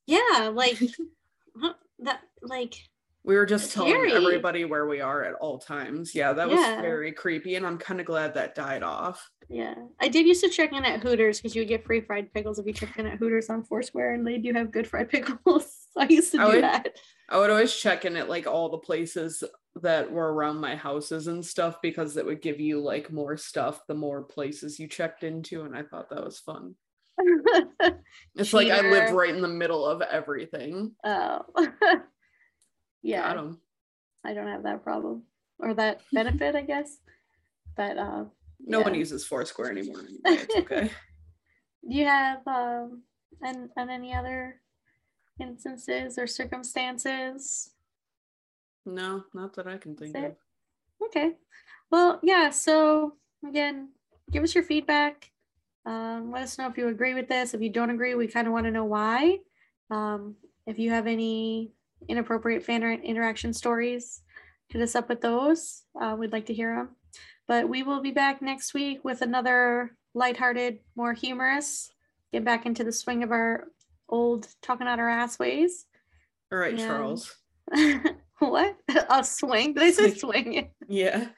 Yeah, like, (laughs) that, like, we were just telling Scary. everybody where we are at all times. Yeah, that was yeah. very creepy, and I'm kind of glad that died off. Yeah, I did used to check in at Hooters because you would get free fried pickles if you checked in at Hooters on Foursquare, and they do have good fried (laughs) pickles. I used to I do would, that. I would always check in at like all the places that were around my houses and stuff because it would give you like more stuff the more places you checked into, and I thought that was fun. (laughs) it's Cheater. like I live right in the middle of everything. Oh. (laughs) yeah i don't have that problem or that (laughs) benefit i guess but uh no yeah. one uses foursquare anymore anyway. it's okay (laughs) do you have um and and any other instances or circumstances no not that i can think of okay well yeah so again give us your feedback. Um, let us know if you agree with this. If you don't agree, we kind of want to know why. Um, if you have any inappropriate fan interaction stories, hit us up with those. Uh, we'd like to hear them. But we will be back next week with another lighthearted, more humorous, get back into the swing of our old talking out our ass ways. All right, and... Charles. (laughs) what? A swing? They say swing. Yeah.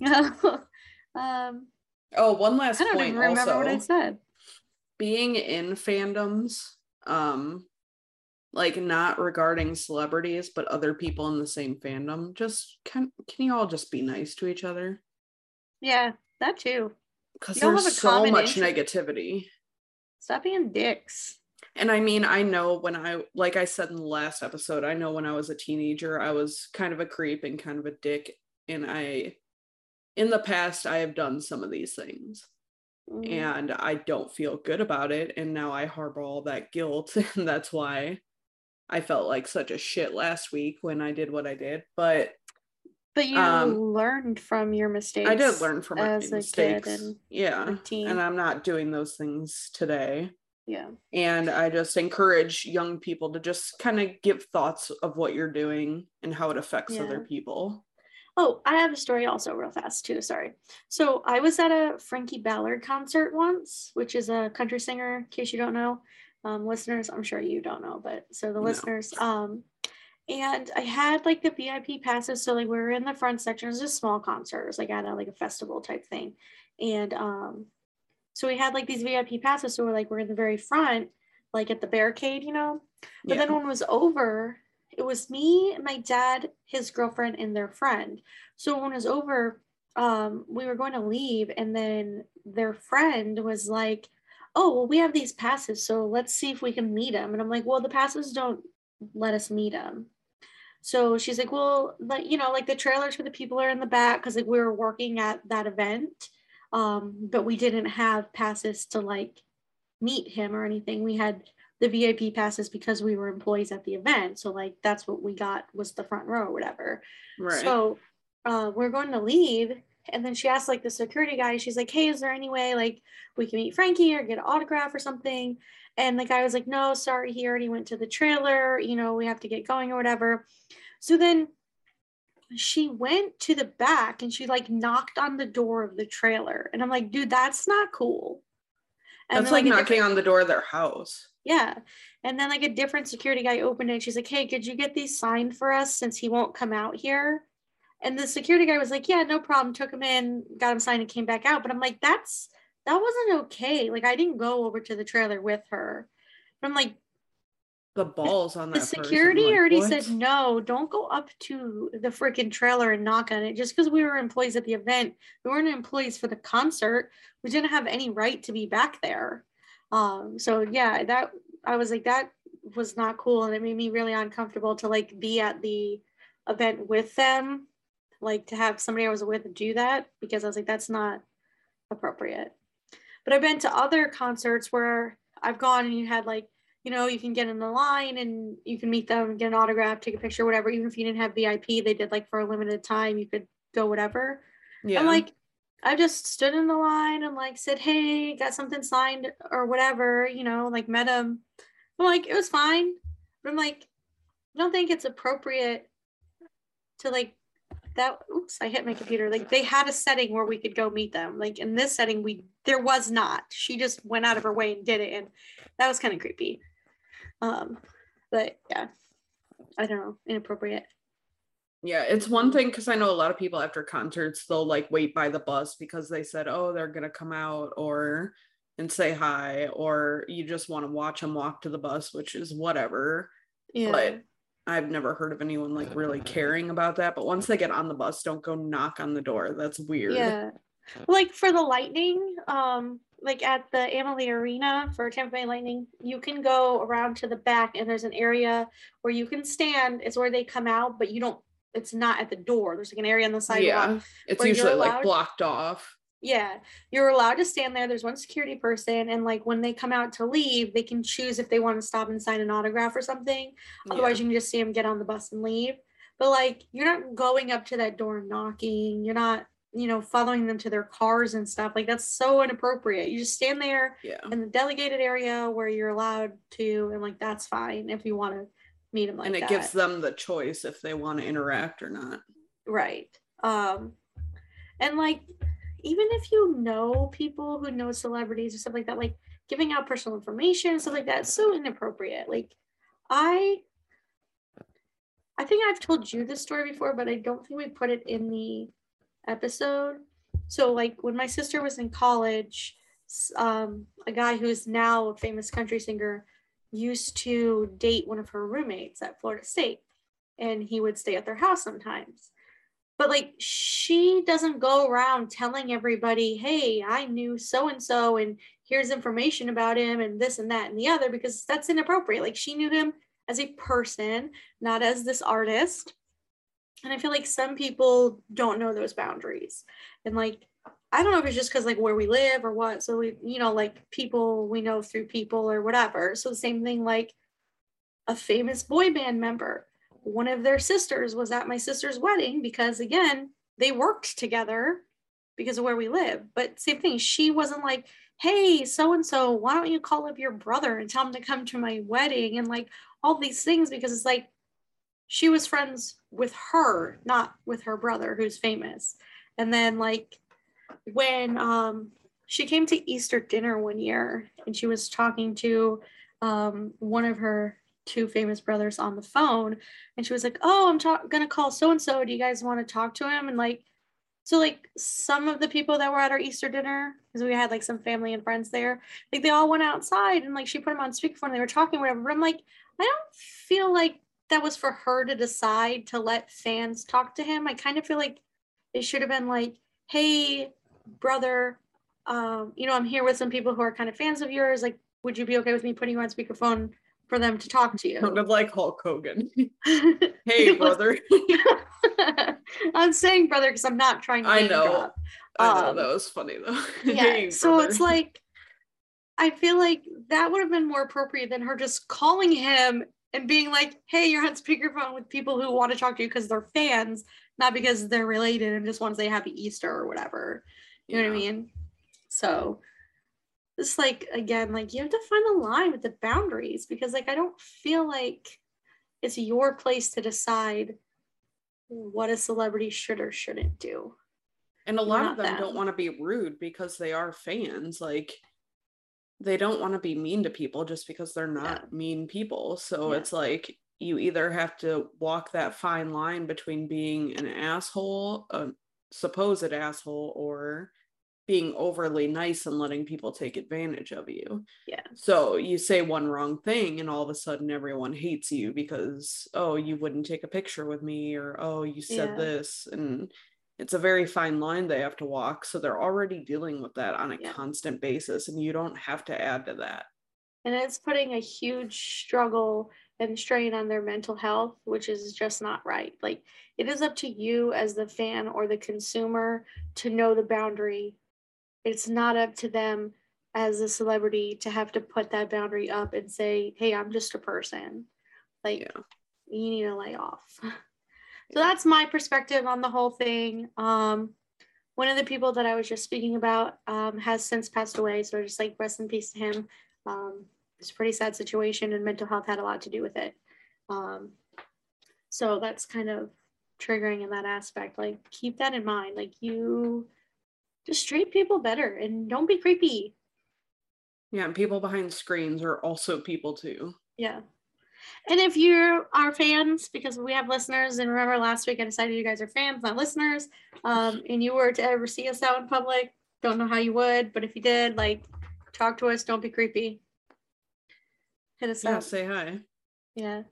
(laughs) um, oh, one last I don't point even remember also. what I said. Being in fandoms, um, like not regarding celebrities, but other people in the same fandom, just can can you all just be nice to each other? Yeah, that too. Because there's so much negativity. Stop being dicks. And I mean, I know when I, like I said in the last episode, I know when I was a teenager, I was kind of a creep and kind of a dick. And I, in the past, I have done some of these things. Mm. And I don't feel good about it. And now I harbor all that guilt. (laughs) And that's why I felt like such a shit last week when I did what I did. But but you um, learned from your mistakes. I did learn from my mistakes. And yeah. And I'm not doing those things today. Yeah. And I just encourage young people to just kind of give thoughts of what you're doing and how it affects yeah. other people. Oh, I have a story also real fast too. Sorry. So I was at a Frankie Ballard concert once, which is a country singer, in case you don't know. Um, listeners, I'm sure you don't know, but so the no. listeners, um, and I had like the VIP passes. So like we were in the front section. It was a small concert. It was like at a, like a festival type thing. And um, so we had like these VIP passes. So we're like, we're in the very front, like at the barricade, you know? But yeah. then when it was over, it was me, my dad, his girlfriend, and their friend. So when it was over, um, we were going to leave, and then their friend was like, Oh, well, we have these passes, so let's see if we can meet him. And I'm like, Well, the passes don't let us meet him. So she's like, well, like, you know, like the trailers for the people are in the back because like we were working at that event. Um, but we didn't have passes to like meet him or anything. We had the VIP passes because we were employees at the event. So like that's what we got was the front row or whatever. Right. So uh, we're going to leave. And then she asked like the security guy, she's like, Hey, is there any way like we can meet Frankie or get an autograph or something? And the guy was like, No, sorry, he already went to the trailer, you know, we have to get going or whatever. So then she went to the back and she like knocked on the door of the trailer. And I'm like, dude, that's not cool. And that's like, like knocking on the door of their house. Yeah. And then like a different security guy opened it. She's like, hey, could you get these signed for us since he won't come out here? And the security guy was like, yeah, no problem. Took him in, got him signed, and came back out. But I'm like, that's that wasn't okay. Like I didn't go over to the trailer with her. But I'm like, the balls on that. The security like, already what? said no. Don't go up to the freaking trailer and knock on it. Just because we were employees at the event, we weren't employees for the concert. We didn't have any right to be back there. Um, so yeah, that I was like that was not cool, and it made me really uncomfortable to like be at the event with them, like to have somebody I was with do that because I was like that's not appropriate. But I've been to other concerts where I've gone and you had like you know, you can get in the line and you can meet them, get an autograph, take a picture, whatever. Even if you didn't have VIP, they did like for a limited time, you could go whatever. Yeah. And like, I just stood in the line and like said, Hey, got something signed or whatever, you know, like met him. I'm like, it was fine. But I'm like, I don't think it's appropriate to like that. Oops, I hit my computer. Like they had a setting where we could go meet them. Like in this setting, we there was not. She just went out of her way and did it. And that was kind of creepy. Um, but yeah, I don't know, inappropriate. Yeah, it's one thing because I know a lot of people after concerts they'll like wait by the bus because they said, oh, they're gonna come out or and say hi, or you just want to watch them walk to the bus, which is whatever. Yeah. But I've never heard of anyone like really caring about that. But once they get on the bus, don't go knock on the door. That's weird. Yeah. Like for the lightning, um, like at the Amalie Arena for Tampa Bay Lightning, you can go around to the back and there's an area where you can stand. It's where they come out, but you don't. It's not at the door. There's like an area on the sidewalk. Yeah, it's usually like blocked off. Yeah, you're allowed to stand there. There's one security person, and like when they come out to leave, they can choose if they want to stop and sign an autograph or something. Otherwise, yeah. you can just see them get on the bus and leave. But like, you're not going up to that door knocking. You're not you know, following them to their cars and stuff. Like that's so inappropriate. You just stand there Yeah. in the delegated area where you're allowed to, and like that's fine if you want to meet them like and it that. gives them the choice if they want to interact or not. right. Um, and like even if you know people who know celebrities or stuff like that, like giving out personal information and stuff like that, so inappropriate. Like I I think I've told you this story before, but I don't think we put it in the episode. So like when my sister was in college, um, a guy who is now a famous country singer used to date one of her roommates at Florida State, and he would stay at their house sometimes. But like she doesn't go around telling everybody, "Hey, I knew so and so, and here's information about him, and this and that and the other," because that's inappropriate. Like she knew him as a person, not as this artist. And I feel like some people don't know those boundaries. And like, I don't know if it's just because like where we live or what. So we, you know, like people we know through people or whatever. So the same thing like a famous boy band member. One of their sisters was at my sister's wedding because again, they worked together because of where we live. But same thing, she wasn't like, hey, so and so, why don't you call up your brother and tell him to come to my wedding? And like all these things because it's like she was friends with her, not with her brother who's famous. And then like when um she came to Easter dinner one year and she was talking to um one of her two famous brothers on the phone and she was like, "Oh, I'm to call so and so. Do you guys want to talk to him?" And like so like some of the people that were at our Easter dinner because we had like some family and friends there, like they all went outside and like she put them on speakerphone and they were talking whatever. But I'm like, I don't feel like that was for her to decide to let fans talk to him. I kind of feel like it should have been like, hey, brother, um, you know, I'm here with some people who are kind of fans of yours. Like, would you be okay with me putting you on speakerphone for them to talk to you? Sounded like Hulk Hogan. (laughs) hey, brother. (laughs) I'm saying brother because I'm not trying to I know. I know Um, that was funny though. (laughs) Yeah. Hey, so brother. it's like I feel like that would have been more appropriate than her just calling him and being like, "Hey, you're on speakerphone with people who want to talk to you because they're fans, not because they're related and just want to say Happy Easter or whatever." You know what I mean? So it's like again, like you have to find the line with the boundaries because like I don't feel like it's your place to decide what a celebrity should or shouldn't do. And a lot not of them, them. don't want to be rude because they are fans. Like they don't want to be mean to people just because they're not mean people. So Yeah. it's like you either have to walk that fine line between being an asshole, a supposed asshole, or being overly nice and letting people take advantage of you. Yeah. So you say one wrong thing and all of a sudden everyone hates you because oh you wouldn't take a picture with me or oh you said Yeah. this and it's a very fine line they have to walk so they're already dealing with that on a Yeah. constant basis and you don't have to add to that. and it's putting a huge struggle and strain on their mental health which is just not right like it is up to you as the fan or the consumer to know the boundary it's not up to them as a celebrity to have to put that boundary up and say hey i'm just a person. Like Yeah. you need to lay off. (laughs) So that's my perspective on the whole thing. Um one of the people that i was just speaking about um, has since passed away so just like rest in peace to him. Um, it's a pretty sad situation and mental health had a lot to do with it. Um, so that's kind of triggering in that aspect. Like keep that in mind. Like you just treat people better and don't be creepy Yeah, and people behind screens are also people too. yeah and if you are fans because we have listeners and remember last week i decided you guys are fans not listeners um, and you were to ever see us out in public don't know how you would but if you did like talk to us don't be creepy hit us Yeah, up say hi yeah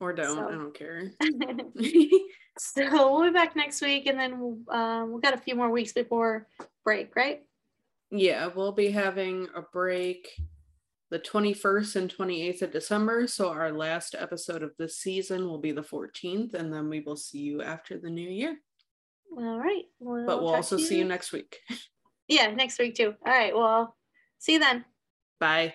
or don't. So- I don't care. (laughs) (laughs) so we'll be back next week, and then um, we've got a few more weeks before break, right? yeah, we'll be having a break the 21st and 28th of December. So our last episode of this season will be the 14th, and then we will see you after the new year. All right. But we'll also to see you next week. (laughs) Yeah, next week too. All right. Well, see you then. Bye.